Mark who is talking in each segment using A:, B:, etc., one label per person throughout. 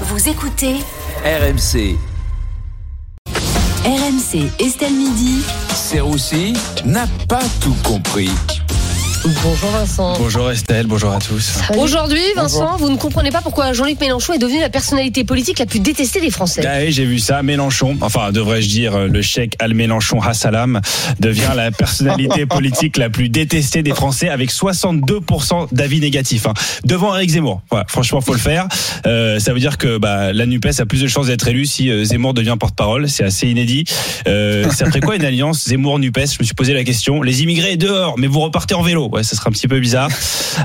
A: Vous écoutez
B: RMC,
A: RMC Estelle Midi.
B: Serroussi n'a pas tout compris.
C: Bonjour Vincent.
D: Bonjour Estelle, bonjour à tous.
C: Aujourd'hui, Vincent, vous ne comprenez pas pourquoi Jean-Luc Mélenchon est devenu la personnalité politique la plus détestée des Français.
D: Ah oui, j'ai vu ça. Mélenchon, enfin devrais-je dire euh, le chèque Al Mélenchon Hassalam devient la personnalité politique la plus détestée des Français avec 62% d'avis négatifs hein. devant Eric Zemmour. Voilà, franchement, faut le faire. Euh, ça veut dire que bah, la Nupes a plus de chances d'être élue si euh, Zemmour devient porte-parole. C'est assez inédit. Euh, ça ferait quoi une alliance Zemmour Nupes Je me suis posé la question. Les immigrés dehors, mais vous repartez en vélo. Ouais, ça serait un petit peu bizarre.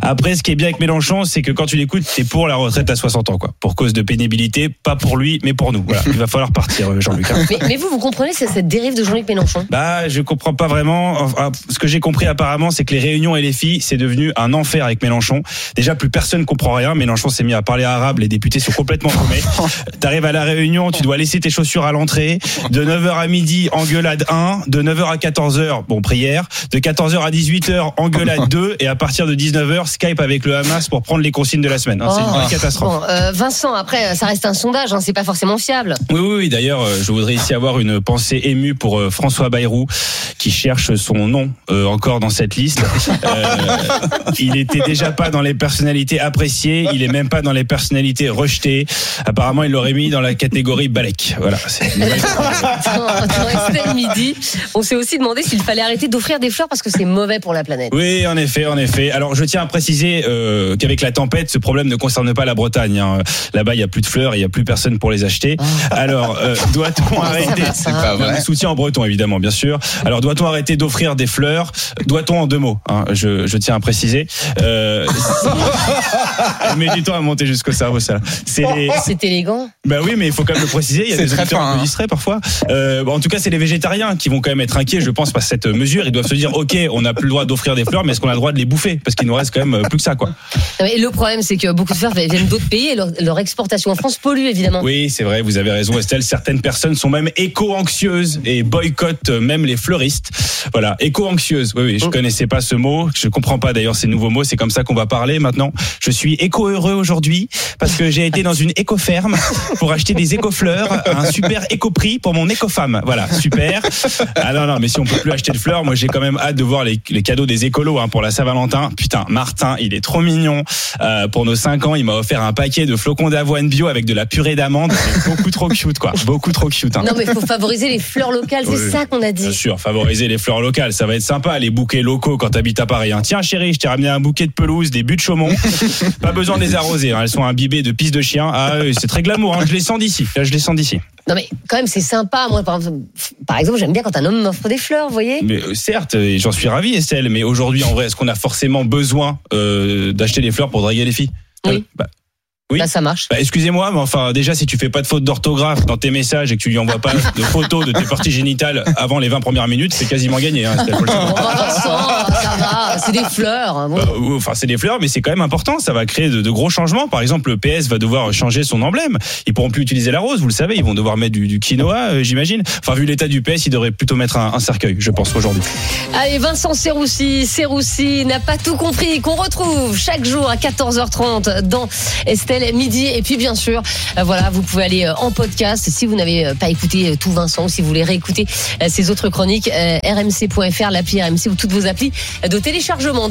D: Après, ce qui est bien avec Mélenchon, c'est que quand tu l'écoutes, t'es pour la retraite à 60 ans, quoi. Pour cause de pénibilité, pas pour lui, mais pour nous. Voilà. Il va falloir partir, euh, Jean-Luc. hein.
C: Mais, mais vous, vous comprenez cette dérive de Jean-Luc Mélenchon?
D: Bah, je comprends pas vraiment. Enfin, ce que j'ai compris apparemment, c'est que les réunions et les filles, c'est devenu un enfer avec Mélenchon. Déjà, plus personne comprend rien. Mélenchon s'est mis à parler arabe. Les députés sont complètement paumés. T'arrives à la réunion, tu dois laisser tes chaussures à l'entrée. De 9h à midi, engueulade 1. De 9h à 14h, bon, prière. De 14h à 18h, engueulade 2. Et à partir de 19h, Skype avec le Hamas pour prendre les consignes de la semaine. hein. C'est une
C: Oh.
D: vraie catastrophe.
C: Bon, euh, Vincent, après, ça reste un sondage, hein, c'est pas forcément fiable.
D: Oui, oui, oui. D'ailleurs, euh, je voudrais ici avoir une pensée émue pour euh, François Bayrou, qui cherche son nom euh, encore dans cette liste. Euh, il était déjà pas dans les personnalités appréciées, il est même pas dans les personnalités rejetées. Apparemment, il l'aurait mis dans la catégorie Balek. Voilà.
C: Dans, dans Midi, on s'est aussi demandé s'il fallait arrêter d'offrir des fleurs parce que c'est mauvais pour la planète.
D: Oui, en effet, en effet. Alors, je tiens à préciser euh, qu'avec la tempête, ce problème ne concerne pas la Bretagne. hein. Là-bas, il y a plus de fleurs, il y a plus personne pour les acheter. Alors, euh, doit-on arrêter
C: va, ça va.
D: Non, mais soutien en breton, évidemment, bien sûr. Alors, doit-on arrêter d'offrir des fleurs? Doit-on en deux mots hein, je, je tiens à préciser. Euh, mais du temps à monter jusqu'au cerveau, ça. C'est les,
C: C'est élégant.
D: bah oui, mais il faut quand même le préciser. Il y a
E: C'est
D: des
E: très
D: auditeurs un peu
E: hein.
D: distraits parfois. Euh, bon, en tout cas, c'est les végétariens qui vont quand même être inquiets, je pense, par cette mesure. Ils doivent se dire, ok, on n'a plus le droit d'offrir des fleurs, mais est-ce qu'on a le droit de les bouffer? Parce qu'il nous reste quand même plus que ça, quoi.
C: Non, mais le problème, c'est que beaucoup de fleurs viennent d'autres pays et leur, leur exportation en France pollue, évidemment.
D: Oui, c'est vrai, vous avez raison, Estelle. Certaines personnes sont même éco-anxieuses et boycottent même les fleuristes. Voilà, éco-anxieuses. Oui, oui, je
C: Oh.
D: connaissais pas ce mot. Je comprends pas d'ailleurs ces nouveaux mots. C'est comme ça qu'on va parler maintenant. Je suis éco-heureux aujourd'hui parce que j'ai été dans une éco-ferme pour acheter des éco-fleurs à un super éco-prix pour mon éco-femme. Voilà, super. Ah non, non, mais si on peut plus acheter de fleurs, moi j'ai quand même hâte de voir les, les cadeaux des écolos hein, pour la Saint-Valentin. Putain, Martin, il est trop mignon. Euh, pour nos 5 ans, il m'a offert un paquet de flocons d'avoine bio avec de la purée d'amande. Beaucoup trop cute, quoi. Beaucoup trop cute. Hein.
C: Non, mais il faut favoriser les fleurs locales, c'est
D: Oui.
C: ça qu'on a
D: Bien
C: dit.
D: sûr, favoriser les fleurs locales, ça va être sympa, les bouquets locaux quand t'habites à Paris. hein. Tiens chérie, je t'ai ramené un bouquet de pelouse, des buts de Chaumont. Pas besoin de les arroser, hein. elles sont imbibées de pisse de chien. Ah oui, c'est très glamour, hein. je les sens d'ici. Là, je les sens d'ici.
C: Non, mais quand même, c'est sympa. Moi, par exemple, j'aime bien quand un homme m'offre des fleurs, vous voyez
D: Mais euh, certes, j'en suis ravi Estelle, mais aujourd'hui en vrai, est-ce qu'on a forcément besoin euh, d'acheter des fleurs pour draguer les filles?
C: Oui.
D: Euh, bah, Oui.
C: Là, ça marche.
D: Bah, excusez-moi, mais enfin, déjà, si tu fais pas de faute d'orthographe dans tes messages et que tu lui envoies pas de photos de tes parties génitales avant les 20 premières minutes, c'est quasiment gagné. Hein, savoir.
C: Bon, bah, Vincent, ça va, c'est des fleurs. Bon.
D: Bah, enfin, c'est des fleurs, mais c'est quand même important. Ça va créer de, de gros changements. Par exemple, le PS va devoir changer son emblème. Ils pourront plus utiliser la rose, vous le savez. Ils vont devoir mettre du, du quinoa, euh, j'imagine. Enfin, vu l'état du PS, ils devraient plutôt mettre un, un cercueil, je pense aujourd'hui.
C: Allez, Vincent Serroussi, Serroussi n'a pas tout compris, qu'on retrouve chaque jour à 14h30 dans Estelle Midi. Et puis, bien sûr, euh, voilà, vous pouvez aller euh, en podcast si vous n'avez euh, pas écouté tout Vincent ou si vous voulez réécouter ses autres chroniques, rmc.fr, l'appli RMC ou toutes vos applis de téléchargement.